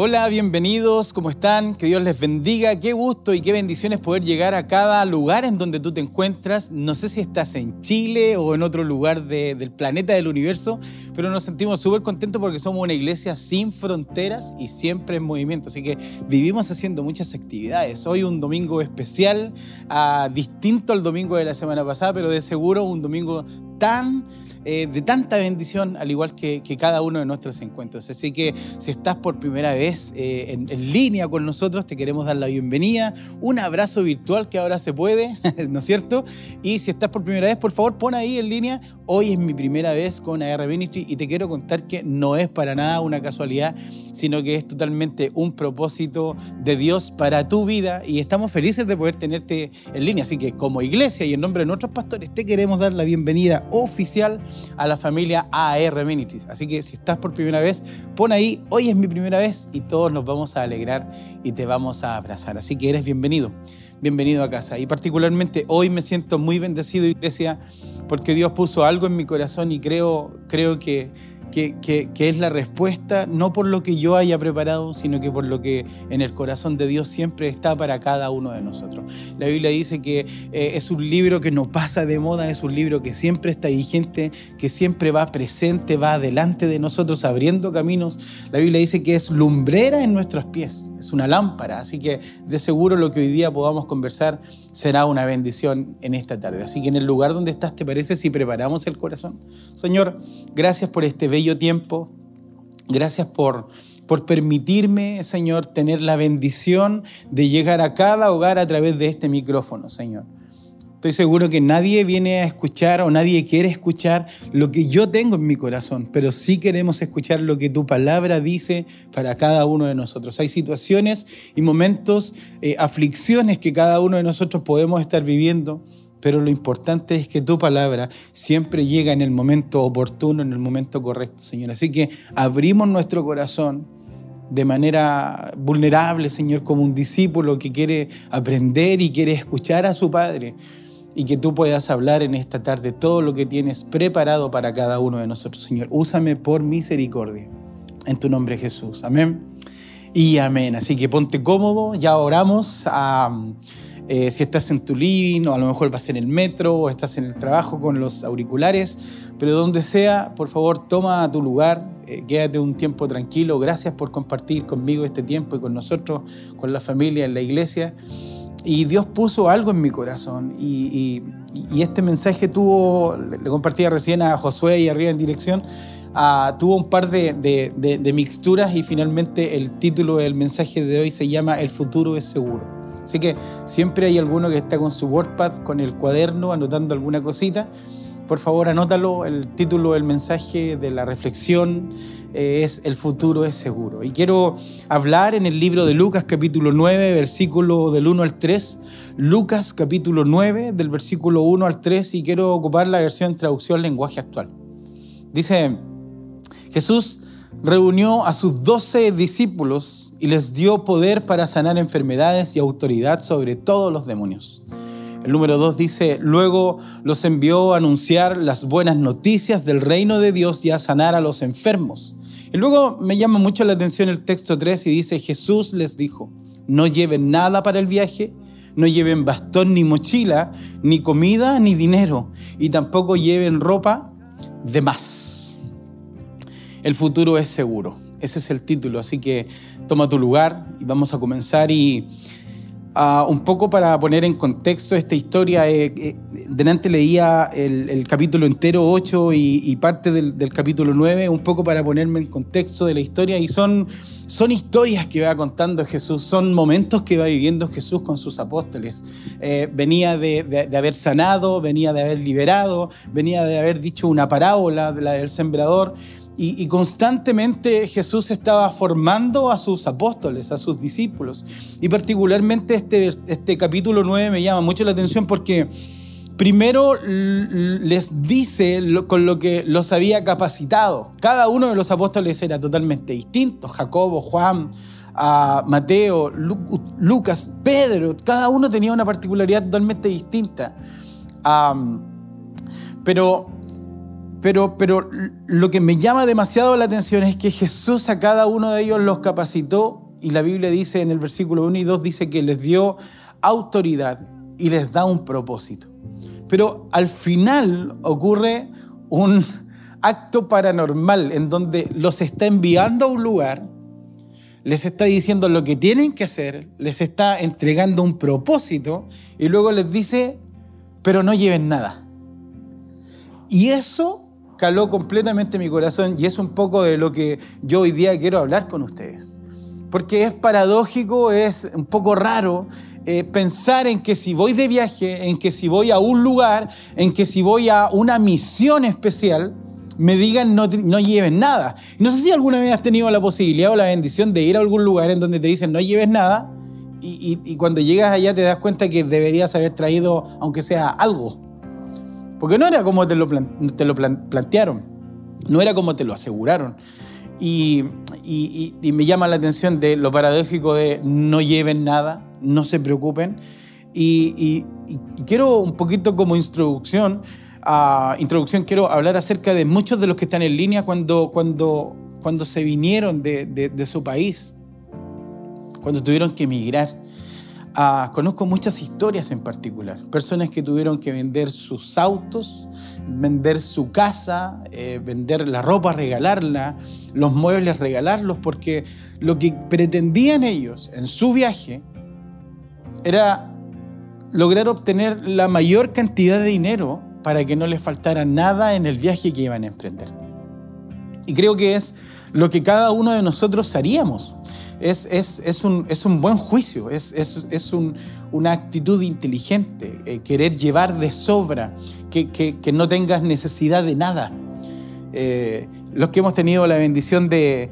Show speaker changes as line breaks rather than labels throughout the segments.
Hola, bienvenidos, ¿cómo están? Que Dios les bendiga, qué gusto y qué bendiciones poder llegar a cada lugar en donde tú te encuentras. No sé si estás en Chile o en otro lugar del planeta del universo, pero nos sentimos súper contentos porque somos una iglesia sin fronteras y siempre en movimiento. Así que vivimos haciendo muchas actividades. Hoy un domingo especial, uh, distinto al domingo de la semana pasada, pero de seguro un domingo tan eh, de tanta bendición, al igual que, cada uno de nuestros encuentros. Así que si estás por primera vez eh, en, línea con nosotros, te queremos dar la bienvenida, un abrazo virtual que ahora se puede, ¿no es cierto? Y si estás por primera vez, por favor, pon ahí en línea, hoy es mi primera vez con AR Ministry y te quiero contar que no es para nada una casualidad, sino que es totalmente un propósito de Dios para tu vida y estamos felices de poder tenerte en línea. Así que como iglesia y en nombre de nuestros pastores, te queremos dar la bienvenida oficial a la familia AR Ministries. Así que si estás por primera vez, pon ahí, hoy es mi primera vez y todos nos vamos a alegrar y te vamos a abrazar. Así que eres bienvenido, bienvenido a casa. Y particularmente hoy me siento muy bendecido, iglesia, porque Dios puso algo en mi corazón y creo, creo que que, es la respuesta no por lo que yo haya preparado, sino que por lo que en el corazón de Dios siempre está para cada uno de nosotros. La Biblia dice que eh, es un libro que no pasa de moda, es un libro que siempre está vigente, que siempre va presente, va adelante de nosotros abriendo caminos. La Biblia dice que es lumbrera en nuestros pies, es una lámpara, así que de seguro lo que hoy día podamos conversar será una bendición en esta tarde. Así que en el lugar donde estás, ¿te parece si preparamos el corazón? Señor, gracias por este bello tiempo. Gracias por, por permitirme, Señor, tener la bendición de llegar a cada hogar a través de este micrófono, Señor. Estoy seguro que nadie viene a escuchar o nadie quiere escuchar lo que yo tengo en mi corazón, pero sí queremos escuchar lo que tu palabra dice para cada uno de nosotros. Hay situaciones y momentos, eh, aflicciones que cada uno de nosotros podemos estar viviendo pero lo importante es que tu palabra siempre llega en el momento oportuno, en el momento correcto, Señor. Así que abrimos nuestro corazón de manera vulnerable, Señor, como un discípulo que quiere aprender y quiere escuchar a su Padre. Y que tú puedas hablar en esta tarde todo lo que tienes preparado para cada uno de nosotros, Señor. Úsame por misericordia. En tu nombre, Jesús. Amén. Y amén. Así que ponte cómodo, ya oramos. a eh, si estás en tu living o a lo mejor vas en el metro o estás en el trabajo con los auriculares, pero donde sea, por favor, toma tu lugar, eh, quédate un tiempo tranquilo. Gracias por compartir conmigo este tiempo y con nosotros, con la familia en la iglesia. Y Dios puso algo en mi corazón y, este mensaje tuvo, le compartía recién a Josué y arriba en dirección, ah, tuvo un par de, de mixturas y finalmente el título del mensaje de hoy se llama El futuro es seguro. Así que siempre hay alguno que está con su WordPad, con el cuaderno, anotando alguna cosita. Por favor, anótalo. El título del mensaje de la reflexión eh, es El futuro es seguro. Y quiero hablar en el libro de Lucas capítulo 9, versículo del 1 al 3. Lucas capítulo 9, del versículo 1 al 3, y quiero ocupar la versión traducción lenguaje actual. Dice, Jesús reunió a sus doce discípulos y les dio poder para sanar enfermedades y autoridad sobre todos los demonios. El número 2 dice, luego los envió a anunciar las buenas noticias del reino de Dios y a sanar a los enfermos. Y luego me llama mucho la atención el texto 3 y dice, Jesús les dijo, no lleven nada para el viaje, no lleven bastón ni mochila, ni comida ni dinero, y tampoco lleven ropa de más. El futuro es seguro. Ese es el título, así que toma tu lugar y vamos a comenzar y ah, un poco para poner en contexto esta historia, eh, eh, delante leía el, capítulo entero 8 y, parte del, capítulo 9, un poco para ponerme en contexto de la historia y son, son historias que va contando Jesús, son momentos que va viviendo Jesús con sus apóstoles. Eh, venía de, de, haber sanado, venía de haber liberado, venía de haber dicho una parábola, la del sembrador, y, constantemente Jesús estaba formando a sus apóstoles, a sus discípulos. Y particularmente este, este capítulo 9 me llama mucho la atención porque primero les dice con lo que los había capacitado. Cada uno de los apóstoles era totalmente distinto. Jacobo, Juan, Mateo, Lucas, Pedro, cada uno tenía una particularidad totalmente distinta. pero pero, pero lo que me llama demasiado la atención es que Jesús a cada uno de ellos los capacitó y la Biblia dice en el versículo 1 y 2 dice que les dio autoridad y les da un propósito. Pero al final ocurre un acto paranormal en donde los está enviando a un lugar, les está diciendo lo que tienen que hacer, les está entregando un propósito y luego les dice, pero no lleven nada. Y eso caló completamente mi corazón y es un poco de lo que yo hoy día quiero hablar con ustedes. Porque es paradójico, es un poco raro eh, pensar en que si voy de viaje, en que si voy a un lugar, en que si voy a una misión especial, me digan no, no lleven nada. No sé si alguna vez has tenido la posibilidad o la bendición de ir a algún lugar en donde te dicen no lleves nada y, cuando llegas allá te das cuenta que deberías haber traído, aunque sea algo. Porque no era como te lo, te lo plantearon, no era como te lo aseguraron. Y, y, me llama la atención de lo paradójico de no lleven nada, no se preocupen. Y, quiero un poquito como introducción, introducción quiero hablar acerca de muchos de los que están en línea cuando, cuando, cuando se vinieron de, de, su país, cuando tuvieron que emigrar. Ah, conozco muchas historias en particular, personas que tuvieron que vender sus autos, vender su casa, eh, vender la ropa, regalarla, los muebles, regalarlos, porque lo que pretendían ellos en su viaje era lograr obtener la mayor cantidad de dinero para que no les faltara nada en el viaje que iban a emprender. Y creo que es lo que cada uno de nosotros haríamos. Es, es, un, es un, buen juicio, es, es un, una actitud inteligente, eh, querer llevar de sobra, que, que, no tengas necesidad de nada. Eh, los que hemos tenido la bendición de,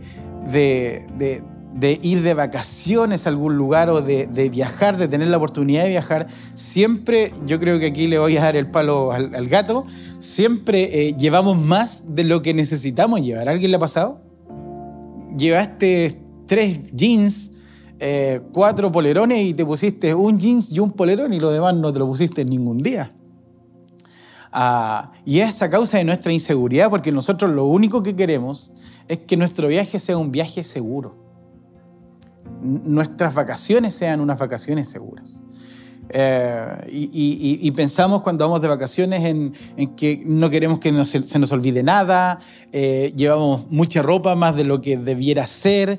de de ir de vacaciones a algún lugar o de, viajar, de tener la oportunidad de viajar, siempre, yo creo que aquí le voy a dar el palo al, gato, siempre eh, llevamos más de lo que necesitamos llevar. ¿Alguien le ha pasado? Llevaste tres jeans, eh, cuatro polerones y te pusiste un jeans y un polerón y lo demás no te lo pusiste ningún día. Ah, y es a causa de nuestra inseguridad, porque nosotros lo único que queremos es que nuestro viaje sea un viaje seguro nuestras vacaciones sean unas vacaciones seguras. Eh, y, pensamos cuando vamos de vacaciones en, que no queremos que se nos olvide nada, eh, llevamos mucha ropa más de lo que debiera ser,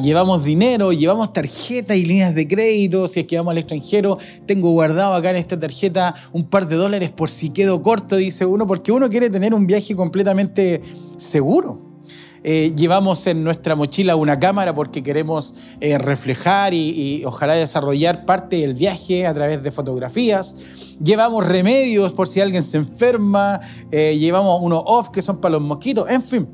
llevamos dinero, llevamos tarjetas y líneas de crédito, si es que vamos al extranjero, tengo guardado acá en esta tarjeta un par de dólares por si quedo corto, dice uno, porque uno quiere tener un viaje completamente seguro. Eh, llevamos en nuestra mochila una cámara porque queremos eh, reflejar y, ojalá desarrollar parte del viaje a través de fotografías. Llevamos remedios por si alguien se enferma, eh, llevamos unos off que son para los mosquitos, en fin.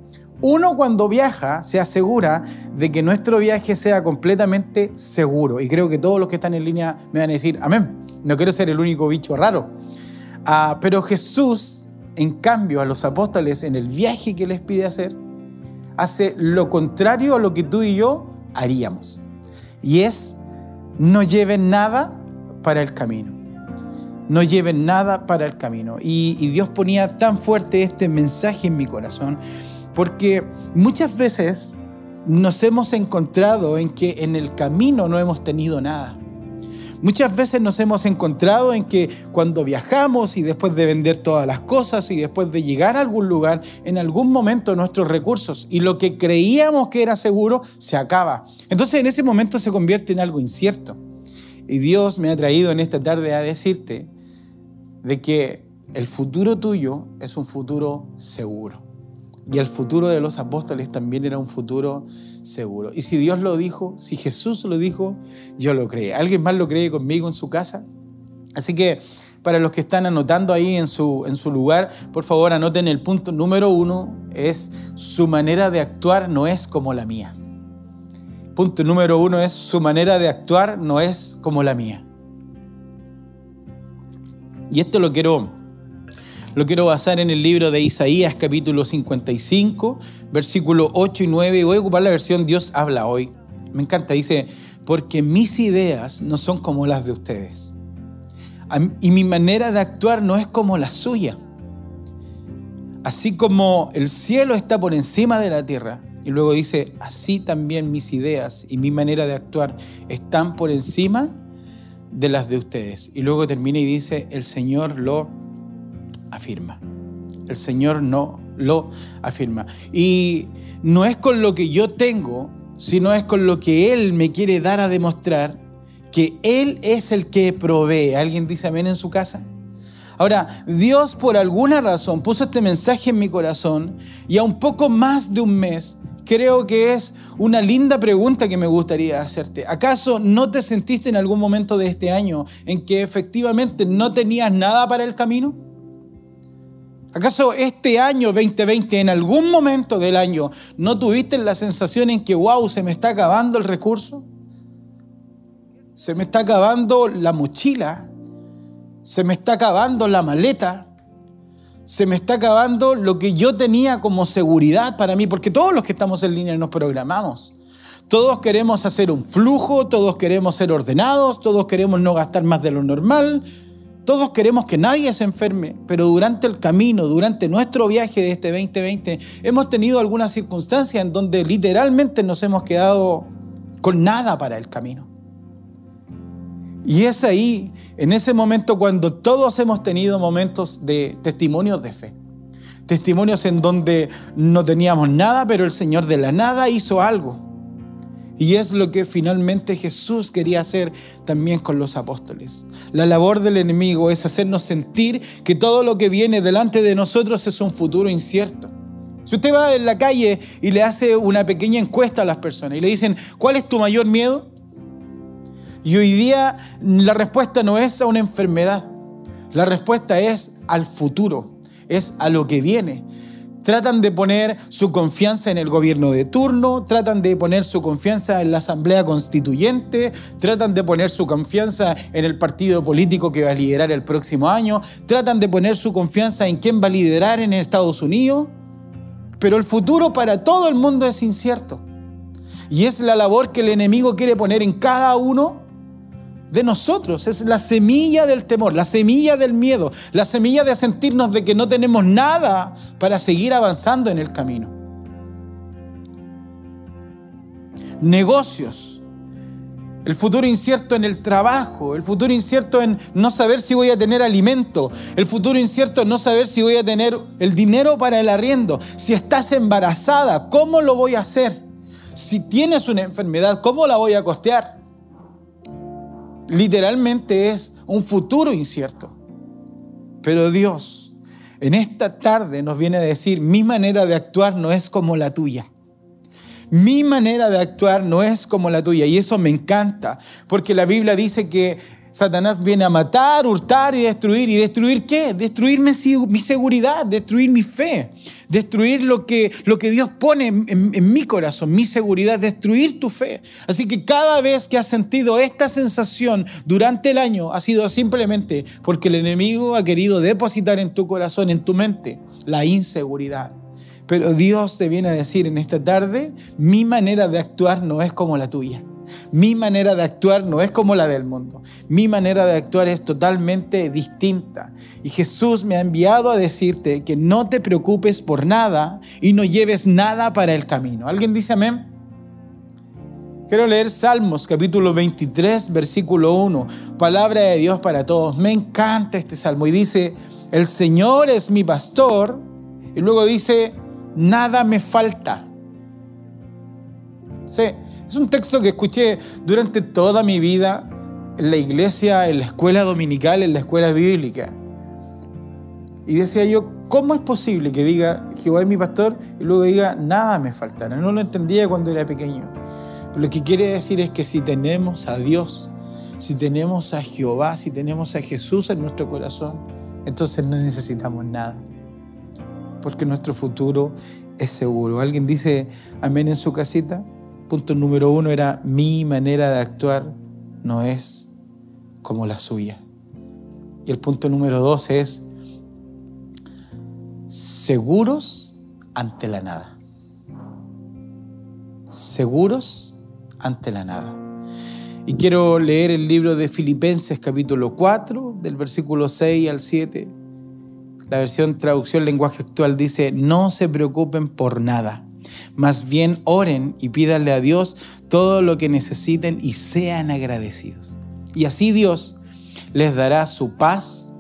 Uno cuando viaja se asegura de que nuestro viaje sea completamente seguro. Y creo que todos los que están en línea me van a decir, amén, no quiero ser el único bicho raro. Ah, pero Jesús, en cambio, a los apóstoles en el viaje que les pide hacer, hace lo contrario a lo que tú y yo haríamos. Y es, no lleven nada para el camino. No lleven nada para el camino. Y, y Dios ponía tan fuerte este mensaje en mi corazón, porque muchas veces nos hemos encontrado en que en el camino no hemos tenido nada. Muchas veces nos hemos encontrado en que cuando viajamos y después de vender todas las cosas y después de llegar a algún lugar, en algún momento nuestros recursos y lo que creíamos que era seguro se acaba. Entonces en ese momento se convierte en algo incierto. Y Dios me ha traído en esta tarde a decirte de que el futuro tuyo es un futuro seguro. Y el futuro de los apóstoles también era un futuro seguro. Y si Dios lo dijo, si Jesús lo dijo, yo lo creo. ¿Alguien más lo cree conmigo en su casa? Así que para los que están anotando ahí en su, en su lugar, por favor anoten el punto número uno, es su manera de actuar no es como la mía. Punto número uno es su manera de actuar no es como la mía. Y esto lo quiero lo quiero basar en el libro de Isaías capítulo 55, versículo 8 y 9. Voy a ocupar la versión Dios habla hoy. Me encanta, dice, porque mis ideas no son como las de ustedes. Y mi manera de actuar no es como la suya. así como el cielo está por encima de la tierra, y luego dice, así también mis ideas y mi manera de actuar están por encima de las de ustedes. Y luego termina y dice, el Señor lo afirma. El Señor no lo afirma. Y no es con lo que yo tengo, sino es con lo que Él me quiere dar a demostrar que Él es el que provee. ¿Alguien dice amén en su casa? Ahora, Dios por alguna razón puso este mensaje en mi corazón y a un poco más de un mes creo que es una linda pregunta que me gustaría hacerte. ¿Acaso no te sentiste en algún momento de este año en que efectivamente no tenías nada para el camino? ¿Acaso este año 2020, en algún momento del año, no tuviste la sensación en que, wow, se me está acabando el recurso? Se me está acabando la mochila. Se me está acabando la maleta se me está acabando lo que yo tenía como seguridad para mí, porque todos los que estamos en línea nos programamos. Todos queremos hacer un flujo, todos queremos ser ordenados, todos queremos no gastar más de lo normal, todos queremos que nadie se enferme, pero durante el camino, durante nuestro viaje de este 2020, hemos tenido algunas circunstancias en donde literalmente nos hemos quedado con nada para el camino. Y es ahí, en ese momento, cuando todos hemos tenido momentos de testimonios de fe. Testimonios en donde no teníamos nada, pero el Señor de la nada hizo algo. Y es lo que finalmente Jesús quería hacer también con los apóstoles. La labor del enemigo es hacernos sentir que todo lo que viene delante de nosotros es un futuro incierto. Si usted va en la calle y le hace una pequeña encuesta a las personas y le dicen, ¿cuál es tu mayor miedo? Y hoy día la respuesta no es a una enfermedad, la respuesta es al futuro, es a lo que viene. Tratan de poner su confianza en el gobierno de turno, tratan de poner su confianza en la Asamblea Constituyente, tratan de poner su confianza en el partido político que va a liderar el próximo año, tratan de poner su confianza en quién va a liderar en Estados Unidos, pero el futuro para todo el mundo es incierto. Y es la labor que el enemigo quiere poner en cada uno de nosotros, es la semilla del temor, la semilla del miedo, la semilla de sentirnos de que no tenemos nada para seguir avanzando en el camino. Negocios, el futuro incierto en el trabajo, el futuro incierto en no saber si voy a tener alimento, el futuro incierto en no saber si voy a tener el dinero para el arriendo, si estás embarazada, ¿cómo lo voy a hacer? Si tienes una enfermedad, ¿cómo la voy a costear? Literalmente es un futuro incierto. Pero Dios en esta tarde nos viene a decir, mi manera de actuar no es como la tuya. Mi manera de actuar no es como la tuya. Y eso me encanta, porque la Biblia dice que Satanás viene a matar, hurtar y destruir. ¿Y destruir qué? Destruir mi seguridad, destruir mi fe destruir lo que, lo que Dios pone en, mi corazón, mi seguridad, destruir tu fe. Así que cada vez que has sentido esta sensación durante el año ha sido simplemente porque el enemigo ha querido depositar en tu corazón, en tu mente, la inseguridad. Pero Dios te viene a decir en esta tarde, mi manera de actuar no es como la tuya. Mi manera de actuar no es como la del mundo. Mi manera de actuar es totalmente distinta. Y Jesús me ha enviado a decirte que no te preocupes por nada y no lleves nada para el camino. ¿Alguien dice amén? Quiero leer Salmos capítulo 23, versículo 1. Palabra de Dios para todos. Me encanta este salmo. Y dice, el Señor es mi pastor. Y luego dice, nada me falta. Sí, es un texto que escuché durante toda mi vida en la iglesia, en la escuela dominical, en la escuela bíblica. Y decía yo, ¿cómo es posible que diga Jehová es mi pastor y luego diga nada me faltará? No lo entendía cuando era pequeño. Pero lo que quiere decir es que si tenemos a Dios, si tenemos a Jehová, si tenemos a Jesús en nuestro corazón, entonces no necesitamos nada. Porque nuestro futuro es seguro. ¿Alguien dice amén en su casita? Punto número uno era mi manera de actuar no es como la suya. Y el punto número dos es seguros ante la nada. Seguros ante la nada. Y quiero leer el libro de Filipenses capítulo 4, del versículo 6 al 7. La versión traducción lenguaje actual dice, no se preocupen por nada. Más bien oren y pídanle a Dios todo lo que necesiten y sean agradecidos. Y así Dios les dará su paz,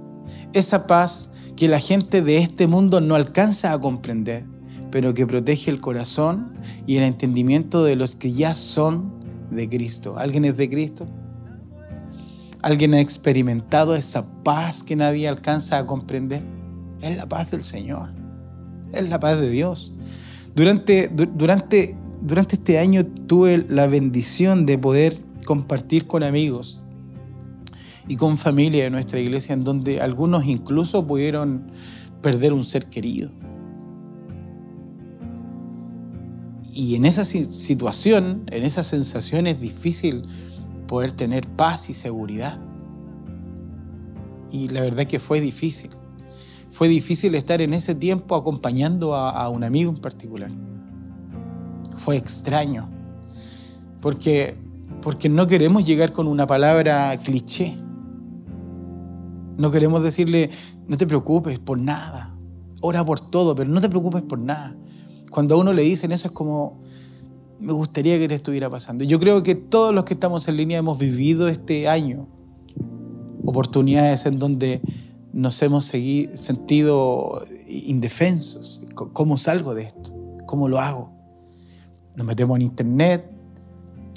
esa paz que la gente de este mundo no alcanza a comprender, pero que protege el corazón y el entendimiento de los que ya son de Cristo. ¿Alguien es de Cristo? ¿Alguien ha experimentado esa paz que nadie alcanza a comprender? Es la paz del Señor. Es la paz de Dios. Durante, durante, durante este año tuve la bendición de poder compartir con amigos y con familia de nuestra iglesia, en donde algunos incluso pudieron perder un ser querido. Y en esa situación, en esa sensación es difícil poder tener paz y seguridad. Y la verdad que fue difícil. Fue difícil estar en ese tiempo acompañando a, a un amigo en particular. Fue extraño. Porque, porque no queremos llegar con una palabra cliché. No queremos decirle, no te preocupes por nada. Ora por todo, pero no te preocupes por nada. Cuando a uno le dicen eso es como, me gustaría que te estuviera pasando. Yo creo que todos los que estamos en línea hemos vivido este año oportunidades en donde nos hemos sentido indefensos. ¿Cómo salgo de esto? ¿Cómo lo hago? Nos metemos en internet,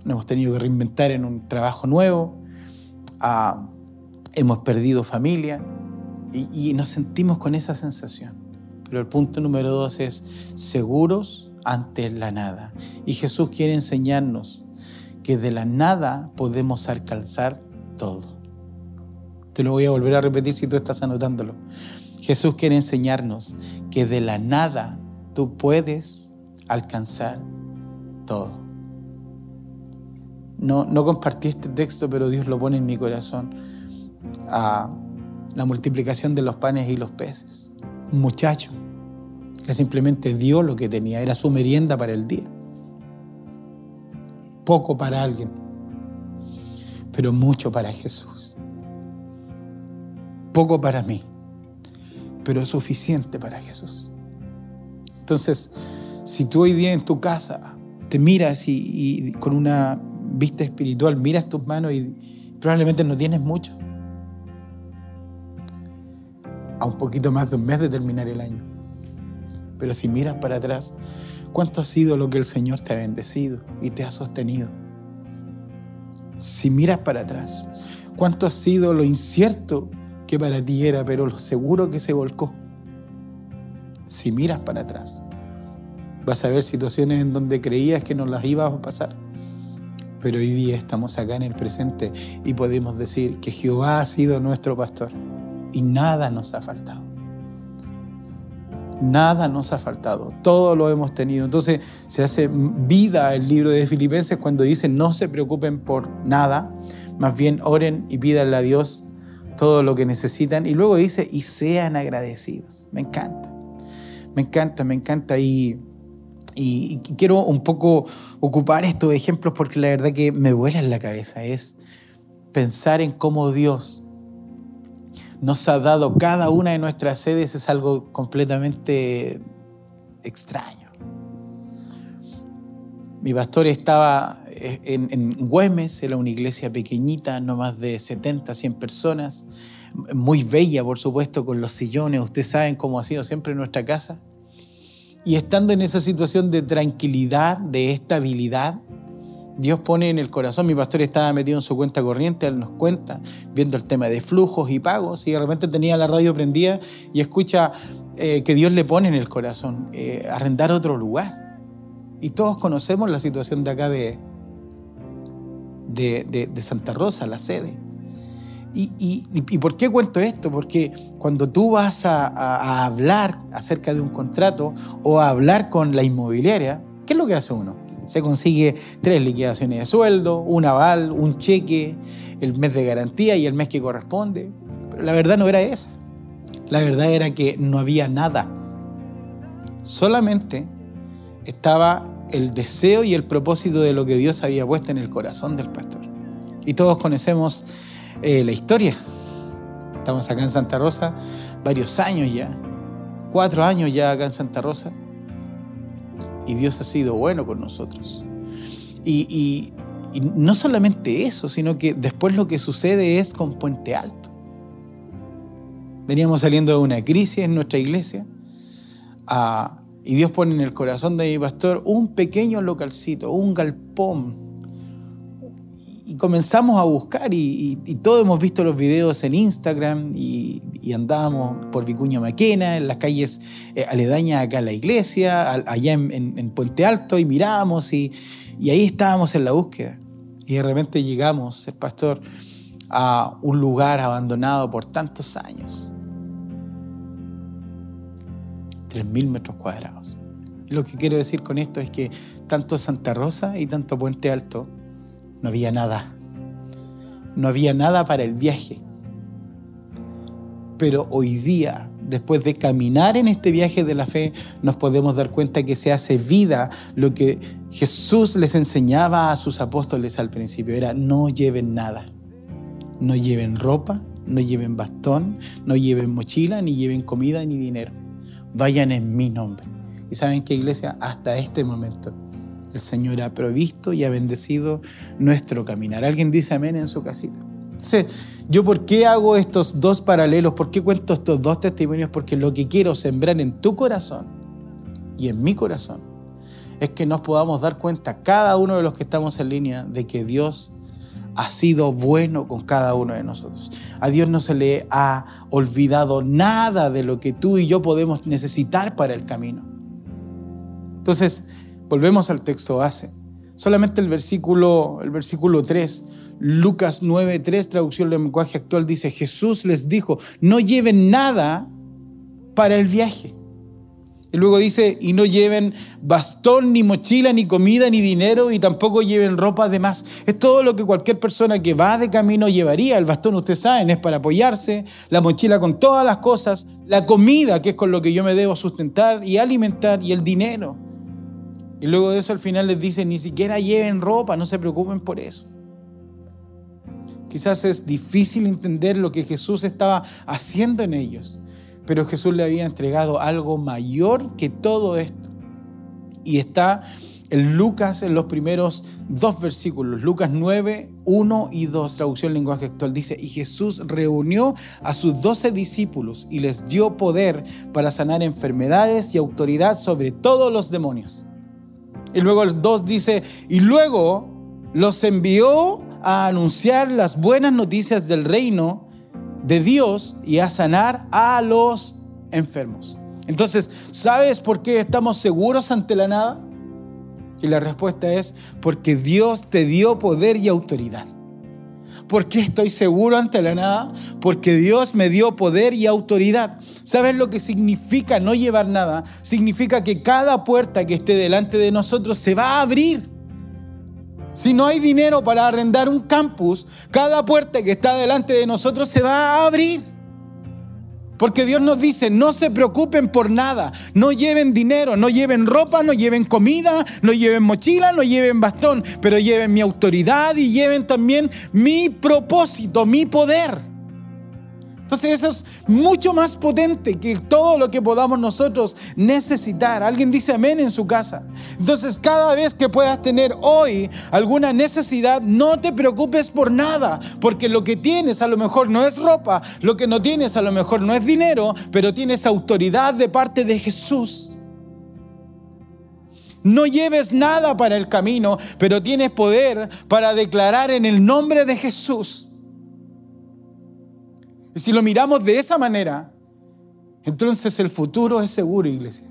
nos hemos tenido que reinventar en un trabajo nuevo, ah, hemos perdido familia y, y nos sentimos con esa sensación. Pero el punto número dos es seguros ante la nada. Y Jesús quiere enseñarnos que de la nada podemos alcanzar todo. Te lo voy a volver a repetir si tú estás anotándolo. Jesús quiere enseñarnos que de la nada tú puedes alcanzar todo. No, no compartí este texto, pero Dios lo pone en mi corazón. A la multiplicación de los panes y los peces. Un muchacho que simplemente dio lo que tenía, era su merienda para el día. Poco para alguien, pero mucho para Jesús. Poco para mí, pero suficiente para Jesús. Entonces, si tú hoy día en tu casa te miras y, y con una vista espiritual miras tus manos y probablemente no tienes mucho, a un poquito más de un mes de terminar el año pero si miras para atrás, ¿cuánto ha sido lo que el Señor te ha bendecido y te ha sostenido? Si miras para atrás, ¿cuánto ha sido lo incierto que para ti era, pero lo seguro que se volcó? Si miras para atrás, vas a ver situaciones en donde creías que no las ibas a pasar. Pero hoy día estamos acá en el presente y podemos decir que Jehová ha sido nuestro pastor y nada nos ha faltado. Nada nos ha faltado, todo lo hemos tenido. Entonces se hace vida el libro de Filipenses cuando dice no se preocupen por nada, más bien oren y pídanle a Dios todo lo que necesitan. Y luego dice y sean agradecidos. Me encanta, me encanta, me encanta. Y, quiero un poco ocupar estos ejemplos porque la verdad que me vuela en la cabeza. Es pensar en cómo Dios nos ha dado cada una de nuestras sedes es algo completamente extraño. Mi pastor estaba en, en Güemes, era una iglesia pequeñita, no más de 70, 100 personas, muy bella, por supuesto, con los sillones, ustedes saben cómo ha sido siempre nuestra casa. Y estando en esa situación de tranquilidad, de estabilidad, Dios pone en el corazón, mi pastor estaba metido en su cuenta corriente, él nos cuenta, viendo el tema de flujos y pagos, y de repente tenía la radio prendida y escucha eh, que Dios le pone en el corazón eh, arrendar otro lugar. Y todos conocemos la situación de acá de, de, Santa Rosa, la sede. Y, por qué cuento esto? Porque cuando tú vas a, a hablar acerca de un contrato o a hablar con la inmobiliaria, ¿qué es lo que hace uno? Se consigue tres liquidaciones de sueldo, un aval, un cheque, el mes de garantía y el mes que corresponde. Pero la verdad no era esa. La verdad era que no había nada. Solamente estaba el deseo y el propósito de lo que Dios había puesto en el corazón del pastor. Y todos conocemos eh, la historia. Estamos acá en Santa Rosa varios años ya, cuatro años ya acá en Santa Rosa. Y Dios ha sido bueno con nosotros. Y, y no solamente eso, sino que después lo que sucede es con Puente Alto. Veníamos saliendo de una crisis en nuestra iglesia ah, y Dios pone en el corazón de mi pastor un pequeño localcito, un galpón. Y comenzamos a buscar y, todos hemos visto los videos en Instagram y, andábamos por Vicuña Maquena, en las calles eh, aledañas acá a la iglesia, allá en, Puente Alto y miramos y, y ahí estábamos en la búsqueda. Y de repente llegamos, el pastor, a un lugar abandonado por tantos años. 3.000 metros cuadrados. Lo que quiero decir con esto es que tanto Santa Rosa y tanto Puente Alto no había nada. No había nada para el viaje. Pero hoy día, después de caminar en este viaje de la fe, nos podemos dar cuenta que se hace vida lo que Jesús les enseñaba a sus apóstoles al principio. Era no lleven nada. No lleven ropa, no lleven bastón, no lleven mochila, ni lleven comida ni dinero vayan en mi nombre. Y saben que iglesia, hasta este momento el Señor ha provisto y ha bendecido nuestro caminar. ¿Alguien dice amén en su casita? ¿yo por qué hago estos dos paralelos? ¿Por qué cuento estos dos testimonios? Porque lo que quiero sembrar en tu corazón y en mi corazón es que nos podamos dar cuenta, cada uno de los que estamos en línea, de que Dios ha sido bueno con cada uno de nosotros. A Dios no se le ha olvidado nada de lo que tú y yo podemos necesitar para el camino. Entonces, volvemos al texto base. Solamente el versículo, el versículo 3, Lucas 9, 3, traducción del lenguaje actual, dice, Jesús les dijo, no lleven nada para el viaje y luego dice, y no lleven bastón, ni mochila, ni comida, ni dinero, y tampoco lleven ropa de más. Es todo lo que cualquier persona que va de camino llevaría. El bastón, ustedes saben, es para apoyarse, la mochila con todas las cosas, la comida, que es con lo que yo me debo sustentar y alimentar, y el dinero. Y luego de eso al final les dice, ni siquiera lleven ropa, no se preocupen por eso. Quizás es difícil entender lo que Jesús estaba haciendo en ellos. Pero Jesús le había entregado algo mayor que todo esto. Y está en Lucas en los primeros dos versículos, Lucas 9, 1 y 2, traducción lenguaje actual, dice, y Jesús reunió a sus doce discípulos y les dio poder para sanar enfermedades y autoridad sobre todos los demonios. Y luego el 2 dice, y luego los envió a anunciar las buenas noticias del reino de Dios y a sanar a los enfermos. Entonces, ¿sabes por qué estamos seguros ante la nada? Y la respuesta es porque Dios te dio poder y autoridad. ¿Por qué estoy seguro ante la nada? Porque Dios me dio poder y autoridad. ¿Sabes lo que significa no llevar nada? Significa que cada puerta que esté delante de nosotros se va a abrir. Si no hay dinero para arrendar un campus, cada puerta que está delante de nosotros se va a abrir. Porque Dios nos dice, no se preocupen por nada, no lleven dinero, no lleven ropa, no lleven comida, no lleven mochila, no lleven bastón, pero lleven mi autoridad y lleven también mi propósito, mi poder. Entonces eso es mucho más potente que todo lo que podamos nosotros necesitar. Alguien dice amén en su casa. Entonces cada vez que puedas tener hoy alguna necesidad, no te preocupes por nada, porque lo que tienes a lo mejor no es ropa, lo que no tienes a lo mejor no es dinero, pero tienes autoridad de parte de Jesús. No lleves nada para el camino, pero tienes poder para declarar en el nombre de Jesús y si lo miramos de esa manera, entonces el futuro es seguro, iglesia.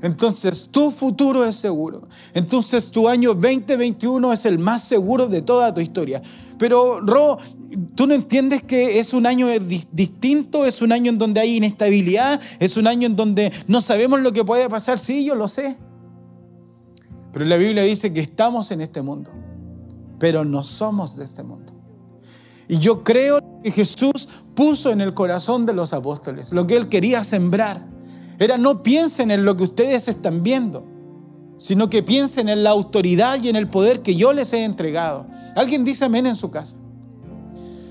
Entonces tu futuro es seguro. Entonces tu año 2021 es el más seguro de toda tu historia. Pero, Ro, ¿tú no entiendes que es un año distinto? Es un año en donde hay inestabilidad. Es un año en donde no sabemos lo que puede pasar. Sí, yo lo sé. Pero la Biblia dice que estamos en este mundo. Pero no somos de este mundo. Y yo creo que Jesús puso en el corazón de los apóstoles, lo que él quería sembrar, era no piensen en lo que ustedes están viendo, sino que piensen en la autoridad y en el poder que yo les he entregado. ¿Alguien dice amén en su casa?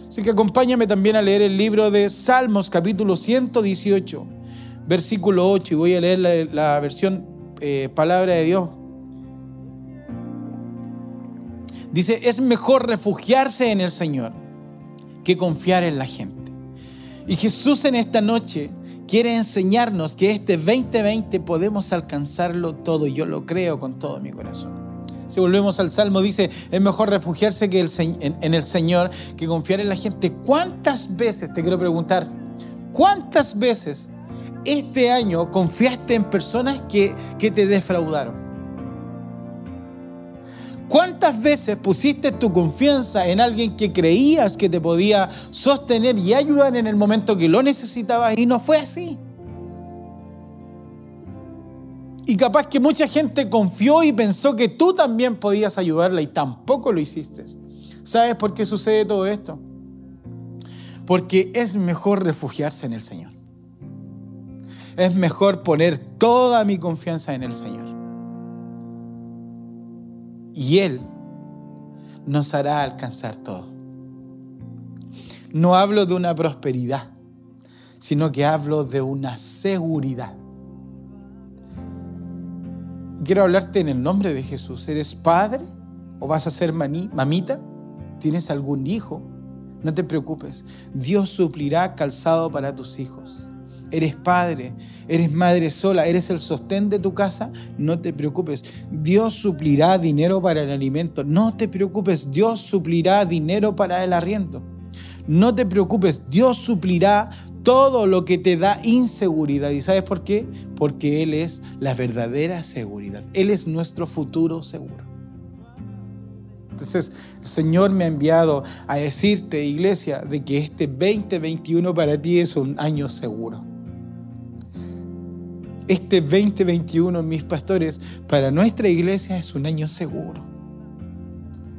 Así que acompáñame también a leer el libro de Salmos, capítulo 118, versículo 8, y voy a leer la, versión eh, Palabra de Dios. Dice, es mejor refugiarse en el Señor que confiar en la gente. Y Jesús en esta noche quiere enseñarnos que este 2020 podemos alcanzarlo todo, y yo lo creo con todo mi corazón. Si volvemos al Salmo, dice, es mejor refugiarse que en, el Señor que confiar en la gente. ¿Cuántas veces, te quiero preguntar, cuántas veces este año confiaste en personas que, que te defraudaron? ¿Cuántas veces pusiste tu confianza en alguien que creías que te podía sostener y ayudar en el momento que lo necesitabas y no fue así? Y capaz que mucha gente confió y pensó que tú también podías ayudarla y tampoco lo hiciste. ¿Sabes por qué sucede todo esto? Porque es mejor refugiarse en el Señor. Es mejor poner toda mi confianza en el Señor. Y Él nos hará alcanzar todo. No hablo de una prosperidad, sino que hablo de una seguridad quiero hablarte en el nombre de Jesús. ¿Eres padre o vas a ser mamita? ¿Tienes algún hijo? No te preocupes. Dios suplirá calzado para tus hijos. Eres padre, eres madre sola, eres el sostén de tu casa, no te preocupes. Dios suplirá dinero para el alimento. No te preocupes, Dios suplirá dinero para el arriendo. No te preocupes, Dios suplirá todo lo que te da inseguridad. ¿Y sabes por qué? Porque Él es la verdadera seguridad. Él es nuestro futuro seguro. Entonces, el Señor me ha enviado a decirte, iglesia, de que este 2021 para ti es un año seguro. Este 2021, mis pastores, para nuestra iglesia es un año seguro.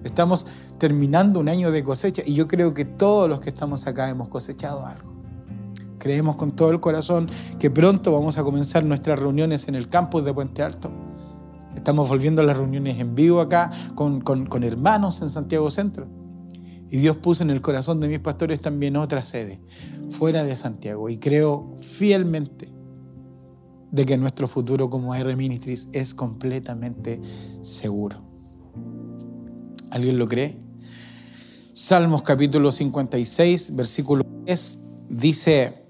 Estamos terminando un año de cosecha y yo creo que todos los que estamos acá hemos cosechado algo. Creemos con todo el corazón que pronto vamos a comenzar nuestras reuniones en el campus de Puente Alto. Estamos volviendo a las reuniones en vivo acá con, con, hermanos en Santiago Centro. Y Dios puso en el corazón de mis pastores también otra sede, fuera de Santiago. Y creo fielmente de que nuestro futuro como R Ministries es completamente seguro. ¿Alguien lo cree? Salmos capítulo 56, versículo 3, dice,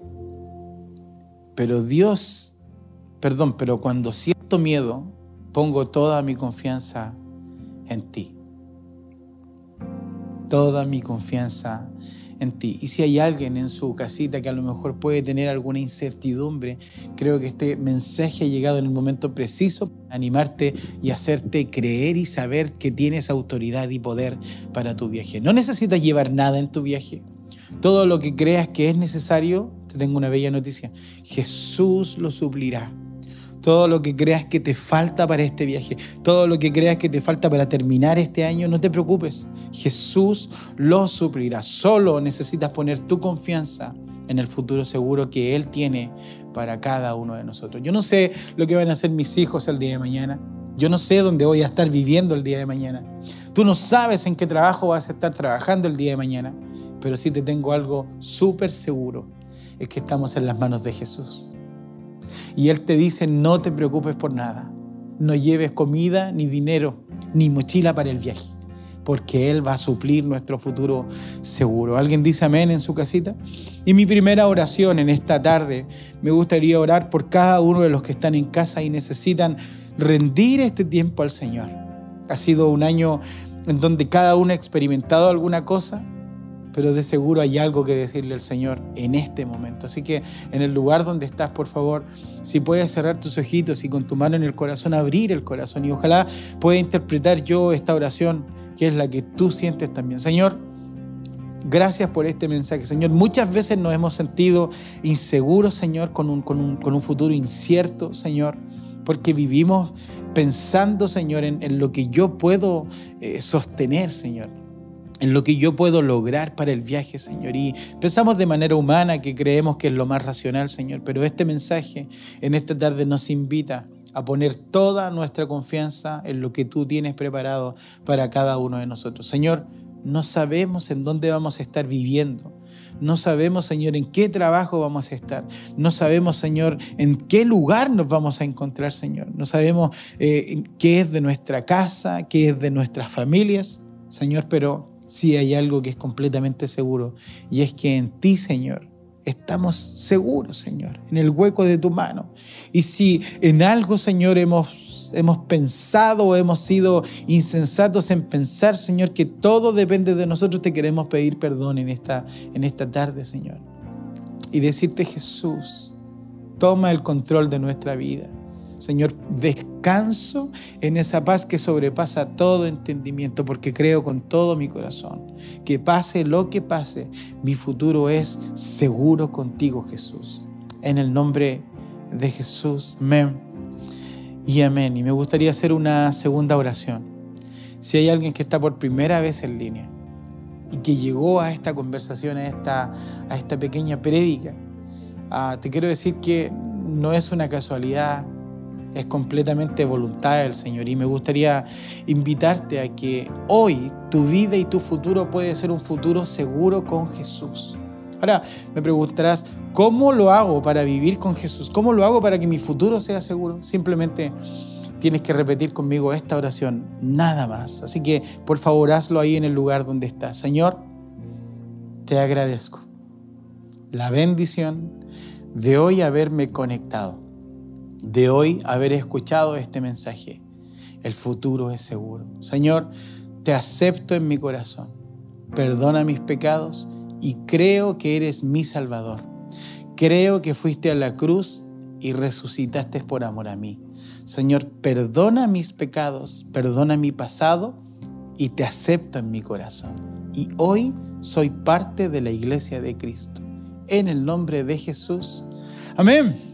pero Dios, perdón, pero cuando siento miedo, pongo toda mi confianza en ti. Toda mi confianza en ti. Y si hay alguien en su casita que a lo mejor puede tener alguna incertidumbre, creo que este mensaje ha llegado en el momento preciso para animarte y hacerte creer y saber que tienes autoridad y poder para tu viaje. No necesitas llevar nada en tu viaje. Todo lo que creas que es necesario, te tengo una bella noticia. Jesús lo suplirá. Todo lo que creas que te falta para este viaje, todo lo que creas que te falta para terminar este año, no te preocupes. Jesús lo suplirá. Solo necesitas poner tu confianza en el futuro seguro que Él tiene para cada uno de nosotros. Yo no sé lo que van a hacer mis hijos el día de mañana. Yo no sé dónde voy a estar viviendo el día de mañana. Tú no sabes en qué trabajo vas a estar trabajando el día de mañana. Pero sí te tengo algo súper seguro es que estamos en las manos de Jesús. Y Él te dice, no te preocupes por nada. No lleves comida, ni dinero, ni mochila para el viaje, porque Él va a suplir nuestro futuro seguro. ¿Alguien dice amén en su casita? Y mi primera oración en esta tarde, me gustaría orar por cada uno de los que están en casa y necesitan rendir este tiempo al Señor. Ha sido un año en donde cada uno ha experimentado alguna cosa, pero de seguro hay algo que decirle al Señor en este momento. Así que en el lugar donde estás, por favor, si puedes cerrar tus ojitos y con tu mano en el corazón abrir el corazón y ojalá pueda interpretar yo esta oración que es la que tú sientes también. Señor, gracias por este mensaje. Señor, muchas veces nos hemos sentido inseguros, Señor, con un, con un, futuro incierto, Señor, porque vivimos pensando, Señor, en, lo que yo puedo eh, sostener, Señor en lo que yo puedo lograr para el viaje, Señor. Y pensamos de manera humana que creemos que es lo más racional, Señor, pero este mensaje en esta tarde nos invita a poner toda nuestra confianza en lo que tú tienes preparado para cada uno de nosotros. Señor, No sabemos en dónde vamos a estar viviendo. No sabemos, Señor, en qué trabajo vamos a estar. No sabemos, Señor, en qué lugar nos vamos a encontrar, Señor. No sabemos eh, qué es de nuestra casa, qué es de nuestras familias, Señor, pero sí hay algo que es completamente seguro y es que en ti, Señor, estamos seguros, Señor, en el hueco de tu mano. Y si en algo, Señor, hemos hemos pensado o hemos sido insensatos en pensar, Señor, que todo depende de nosotros, te queremos pedir perdón en esta, en esta tarde, Señor. Y decirte, Jesús, toma el control de nuestra vida. Señor, descanso en esa paz que sobrepasa todo entendimiento, porque creo con todo mi corazón que pase lo que pase, mi futuro es seguro contigo, Jesús. En el nombre de Jesús, amén y amén. Y me gustaría hacer una segunda oración. Si hay alguien que está por primera vez en línea y que llegó a esta conversación, a esta, a esta pequeña prédica, ah, te quiero decir que no es una casualidad, es completamente voluntad del Señor. Y me gustaría invitarte a que hoy tu vida y tu futuro puede ser un futuro seguro con Jesús. Ahora me preguntarás, ¿cómo lo hago para vivir con Jesús? ¿Cómo lo hago para que mi futuro sea seguro? Simplemente tienes que repetir conmigo esta oración, nada más. Así que por favor hazlo ahí en el lugar donde estás. Señor, te agradezco la bendición de hoy haberme conectado de hoy haber escuchado este mensaje. El futuro es seguro. Señor, te acepto en mi corazón. Perdona mis pecados y creo que eres mi Salvador. Creo que fuiste a la cruz y resucitaste por amor a mí. Señor, perdona mis pecados, perdona mi pasado y te acepto en mi corazón. Y hoy soy parte de la iglesia de Cristo. En el nombre de Jesús. Amén.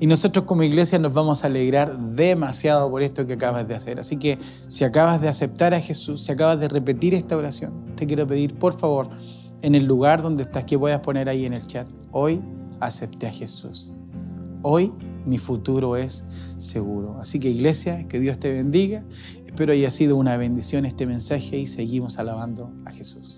Y nosotros como iglesia nos vamos a alegrar demasiado por esto que acabas de hacer. Así que si acabas de aceptar a Jesús, si acabas de repetir esta oración, te quiero pedir por favor, en el lugar donde estás, que puedas poner ahí en el chat, hoy acepté a Jesús. Hoy mi futuro es seguro. Así que iglesia, que Dios te bendiga. Espero haya sido una bendición este mensaje y seguimos alabando a Jesús.